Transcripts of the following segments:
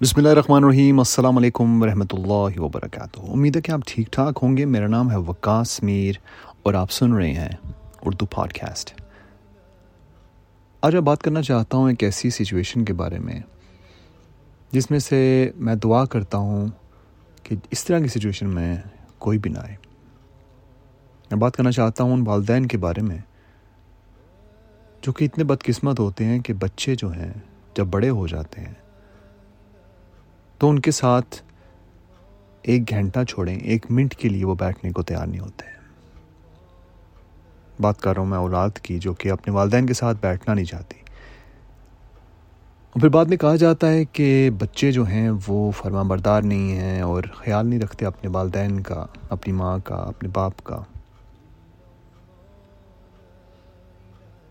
بسم اللہ الرحمن الرحیم، السلام علیکم ورحمۃ اللہ وبرکاتہ۔ امید ہے کہ آپ ٹھیک ٹھاک ہوں گے۔ میرا نام ہے وکاس میر اور آپ سن رہے ہیں اردو پاڈ کاسٹ آج میں بات کرنا چاہتا ہوں ایک ایسی سچویشن کے بارے میں، جس میں سے میں دعا کرتا ہوں کہ اس طرح کی سچویشن میں کوئی بھی نہ آئے۔ میں بات کرنا چاہتا ہوں ان والدین کے بارے میں، جو کہ اتنے بدقسمت ہوتے ہیں کہ بچے جو ہیں، جب بڑے ہو جاتے ہیں تو ان کے ساتھ ایک گھنٹہ چھوڑیں، ایک منٹ کے لیے وہ بیٹھنے کو تیار نہیں ہوتے۔ بات کر رہا ہوں میں اولاد کی جو کہ اپنے والدین کے ساتھ بیٹھنا نہیں چاہتی۔ اور پھر بعد میں کہا جاتا ہے کہ بچے جو ہیں وہ فرما بردار نہیں ہیں اور خیال نہیں رکھتے اپنے والدین کا، اپنی ماں کا، اپنے باپ کا۔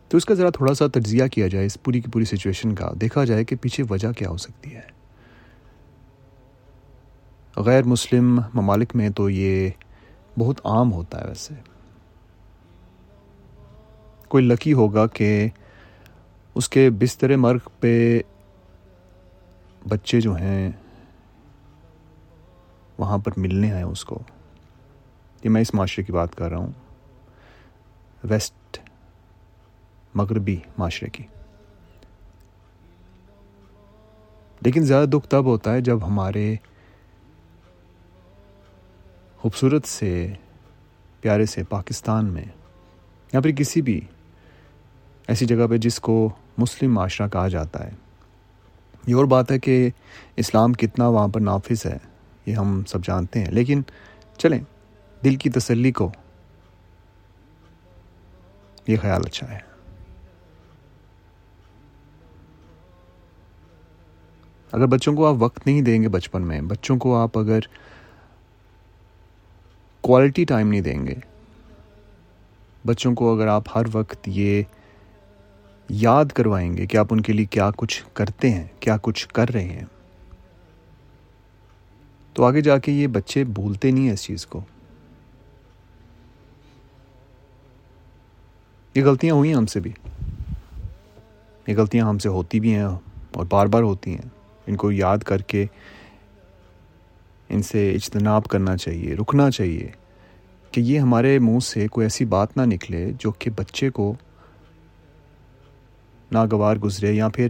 تو اس کا ذرا تھوڑا سا تجزیہ کیا جائے اس پوری کی پوری سچویشن کا، دیکھا جائے کہ پیچھے وجہ کیا ہو سکتی ہے۔ غیر مسلم ممالک میں تو یہ بہت عام ہوتا ہے ویسے۔ کوئی لکی ہوگا کہ اس کے بستر مرگ پہ بچے جو ہیں، وہاں پر ملنے آئے اس کو۔ یہ میں اس معاشرے کی بات کر رہا ہوں۔ ویسٹ مغربی معاشرے کی۔ لیکن زیادہ دکھ تب ہوتا ہے جب ہمارے خوبصورت سے، پیارے سے پاکستان میں، یا پھر کسی بھی ایسی جگہ پہ جس کو مسلم معاشرہ کہا جاتا ہے۔ یہ اور بات ہے کہ اسلام کتنا وہاں پر نافذ ہے، یہ ہم سب جانتے ہیں۔ لیکن چلیں، دل کی تسلی کو۔ یہ خیال اچھا ہے۔ اگر بچوں کو آپ وقت نہیں دیں گے بچپن میں، بچوں کو آپ اگر کوالٹی ٹائم نہیں دیں گے۔ بچوں کو اگر آپ ہر وقت یہ یاد کروائیں گے کہ آپ ان کے لیے کیا کچھ کرتے ہیں، کیا کچھ کر رہے ہیں، تو آگے جا کے یہ بچے بھولتے نہیں ہیں اس چیز کو۔ یہ غلطیاں ہوئی ہیں ہم سے بھی۔ یہ غلطیاں ہم سے ہوتی بھی ہیں اور بار بار ہوتی ہیں۔ ان کو یاد کر کے ان سے اجتناب کرنا چاہیے، رکنا چاہیے کہ یہ ہمارے منہ سے کوئی ایسی بات نہ نکلے جو کہ بچے کو ناگوار گزرے یا پھر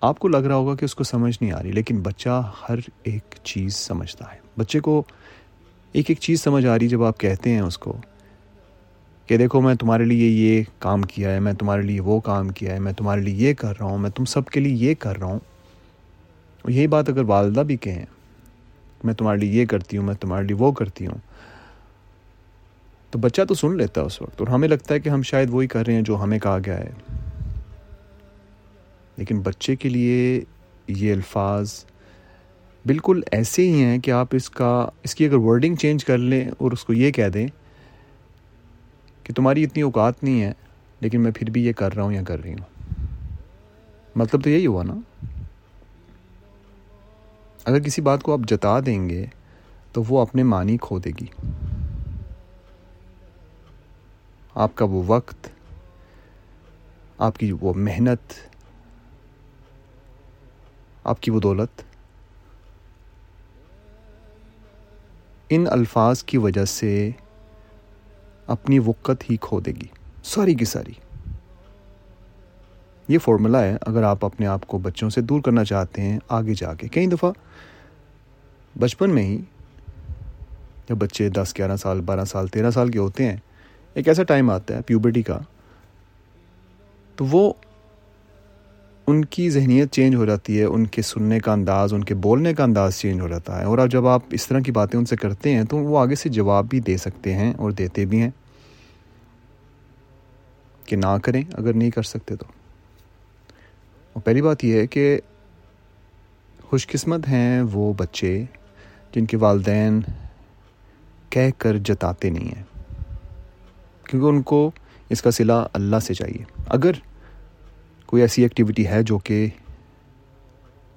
آپ کو لگ رہا ہوگا کہ اس کو سمجھ نہیں آ رہی، لیکن بچہ ہر ایک چیز سمجھتا ہے۔ بچے کو ایک ایک چیز سمجھ آ رہی جب آپ کہتے ہیں اس کو کہ دیکھو میں تمہارے لیے یہ کام کیا ہے، میں تمہارے لیے وہ کام کیا ہے، میں تمہارے لیے یہ کر رہا ہوں، میں تم سب کے لیے یہ کر رہا ہوں۔ اور یہی بات اگر والدہ بھی کہیں میں تمہارے لیے یہ کرتی ہوں، میں تمہارے لیے وہ کرتی ہوں۔ تو بچہ تو سن لیتا ہے اس وقت اور ہمیں لگتا ہے کہ ہم شاید وہی کر رہے ہیں جو ہمیں کہا گیا ہے۔ لیکن بچے کے لیے یہ الفاظ بالکل ایسے ہی ہیں کہ آپ اس کا، اس کی اگر ورڈنگ چینج کر لیں اور اس کو یہ کہہ دیں کہ تمہاری اتنی اوقات نہیں ہے، لیکن میں پھر بھی یہ کر رہا ہوں یا کر رہی ہوں۔ مطلب تو یہی ہوا نا؟ اگر کسی بات کو آپ جتا دیں گے تو وہ اپنے معنی کھو دے گی۔ آپ کا وہ وقت، آپ کی وہ محنت، آپ کی وہ دولت، ان الفاظ کی وجہ سے اپنی وقت ہی کھو دے گی۔ ساری کی ساری۔ یہ فارمولا ہے، اگر آپ اپنے آپ کو بچوں سے دور کرنا چاہتے ہیں، آگے جا کے۔ کئی دفعہ بچپن میں ہی جب بچے دس، گیارہ سال، بارہ سال، تیرہ سال کے ہوتے ہیں، ایک ایسا ٹائم آتا ہے پیوبرٹی کا، تو وہ ان کی ذہنیت چینج ہو جاتی ہے، ان کے سننے کا انداز، ان کے بولنے کا انداز چینج ہو جاتا ہے۔ اور اب جب آپ اس طرح کی باتیں ان سے کرتے ہیں، تو وہ آگے سے جواب بھی دے سکتے ہیں اور دیتے بھی ہیں کہ نہ کریں، اگر نہیں کر سکتے تو۔ اور پہلی بات یہ ہے کہ خوش قسمت ہیں وہ بچے جن کے والدین کہہ کر جتاتے نہیں ہیں، کیونکہ ان کو اس کا صلہ اللہ سے چاہیے۔ اگر کوئی ایسی ایکٹیویٹی ہے جو کہ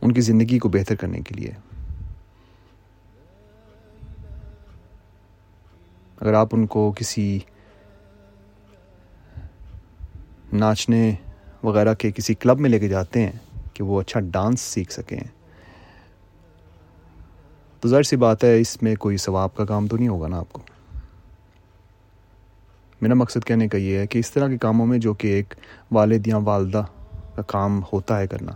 ان کی زندگی کو بہتر کرنے کے لیے۔ اگر آپ ان کو کسی ناچنے وغیرہ کے کسی کلب میں لے کے جاتے ہیں کہ وہ اچھا ڈانس سیکھ سکیں۔ تو ظاہر سی بات ہے، اس میں کوئی ثواب کا کام تو نہیں ہوگا نا آپ کو۔ میرا مقصد کہنے کا یہ ہے کہ اس طرح کے کاموں میں جو کہ ایک والد یا والدہ کا کام ہوتا ہے کرنا،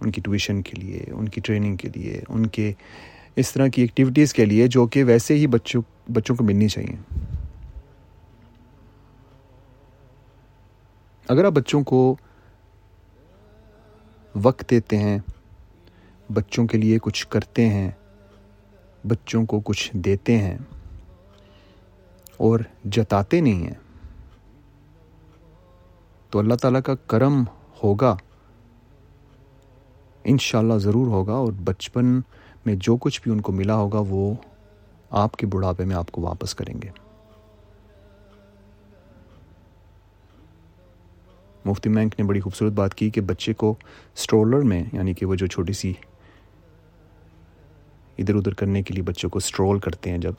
ان کی ٹیوشن کے لیے، ان کی ٹریننگ کے لیے، ان کے اس طرح کی ایکٹیویٹیز کے لیے جو کہ ویسے ہی بچوں بچوں کو ملنی چاہیے۔ اگر آپ بچوں کو وقت دیتے ہیں، بچوں کے لیے کچھ کرتے ہیں، بچوں کو کچھ دیتے ہیں اور جتاتے نہیں ہیں، تو اللہ تعالیٰ کا کرم ہوگا، انشاءاللہ ضرور ہوگا اور بچپن میں جو کچھ بھی ان کو ملا ہوگا، وہ آپ کے بڑھاپے میں آپ کو واپس کریں گے۔ مفتی مینک نے بڑی خوبصورت بات کی کہ بچے کو اسٹرولر میں یعنی کہ وہ جو چھوٹی سی ادھر ادھر کرنے کے لیے بچوں کو اسٹرول کرتے ہیں جب،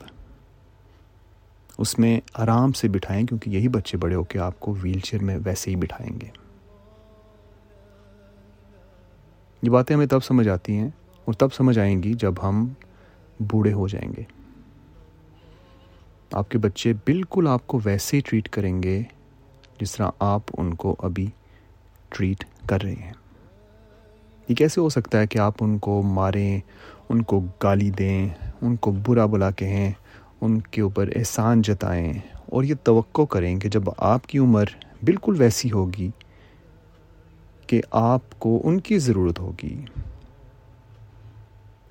اس میں آرام سے بٹھائیں، کیونکہ یہی بچے بڑے ہو کے آپ کو ویل چیئر میں ویسے ہی بٹھائیں گے۔ یہ باتیں ہمیں تب سمجھ آتی ہیں اور تب سمجھ آئیں گی جب ہم بوڑھے ہو جائیں گے۔ آپ کے بچے بالکل آپ کو ویسے ہی ٹریٹ کریں گے جس طرح آپ ان کو ابھی ٹریٹ کر رہے ہیں۔ یہ کیسے ہو سکتا ہے کہ آپ ان کو ماریں، ان کو گالی دیں، ان کو برا بلا کہیں، ان کے اوپر احسان جتائیں اور یہ توقع کریں کہ جب آپ کی عمر بالکل ویسی ہوگی کہ آپ کو ان کی ضرورت ہوگی۔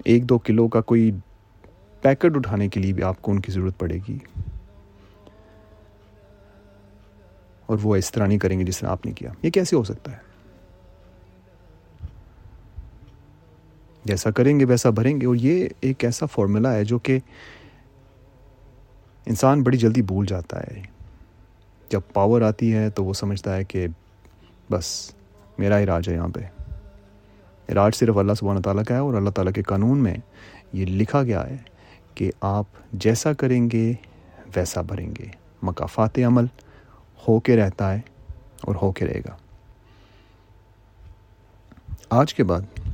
ایک دو کلو کا کوئی پیکٹ اٹھانے کے لیے بھی آپ کو ان کی ضرورت پڑے گی۔ اور وہ اس طرح نہیں کریں گے جس طرح آپ نے کیا۔ یہ کیسے ہو سکتا ہے؟ جیسا کریں گے ویسا بھریں گے۔ اور یہ ایک ایسا فارمولا ہے جو کہ انسان بڑی جلدی بھول جاتا ہے۔ جب پاور آتی ہے تو وہ سمجھتا ہے کہ بس، میرا ہی راج ہے یہاں پہ۔ راج صرف اللہ سبحانہ تعالیٰ کا ہے اور اللہ تعالیٰ کے قانون میں یہ لکھا گیا ہے کہ آپ جیسا کریں گے ویسا بھریں گے۔ مقافات عمل۔ ہو کے رہتا ہے اور ہو کے رہے گا۔ آج کے بعد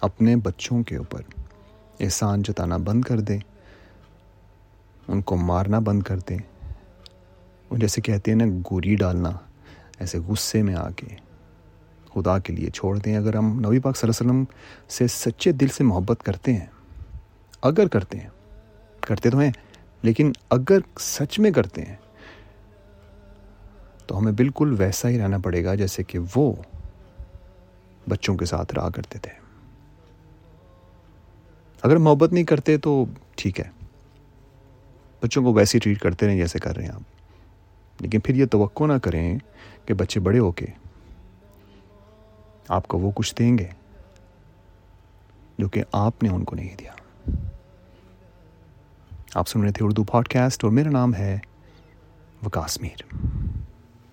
اپنے بچوں کے اوپر احسان جتانا بند کر دیں، ان کو مارنا بند کر دیں۔ اور جیسے کہتے ہیں نا، گوری ڈالنا، ایسے غصے میں آ کے خدا کے لیے چھوڑ دیں۔ اگر ہم نبی پاک صلی اللہ علیہ وسلم سے سچے دل سے محبت کرتے ہیں، اگر کرتے ہیں، کرتے تو ہیں، لیکن اگر سچ میں کرتے ہیں تو ہمیں بالکل ویسا ہی رہنا پڑے گا جیسے کہ وہ بچوں کے ساتھ رہا کرتے تھے۔ اگر محبت نہیں کرتے تو ٹھیک ہے۔ بچوں کو ویسے ٹریٹ کرتے رہیں جیسے کر رہے ہیں آپ۔ لیکن پھر یہ توقع نہ کریں کہ بچے بڑے ہو کے آپ کو وہ کچھ دیں گے جو کہ آپ نے ان کو نہیں دیا۔ آپ سن رہے تھے اردو پوڈ کاسٹ اور میرا نام ہے وکاس میر۔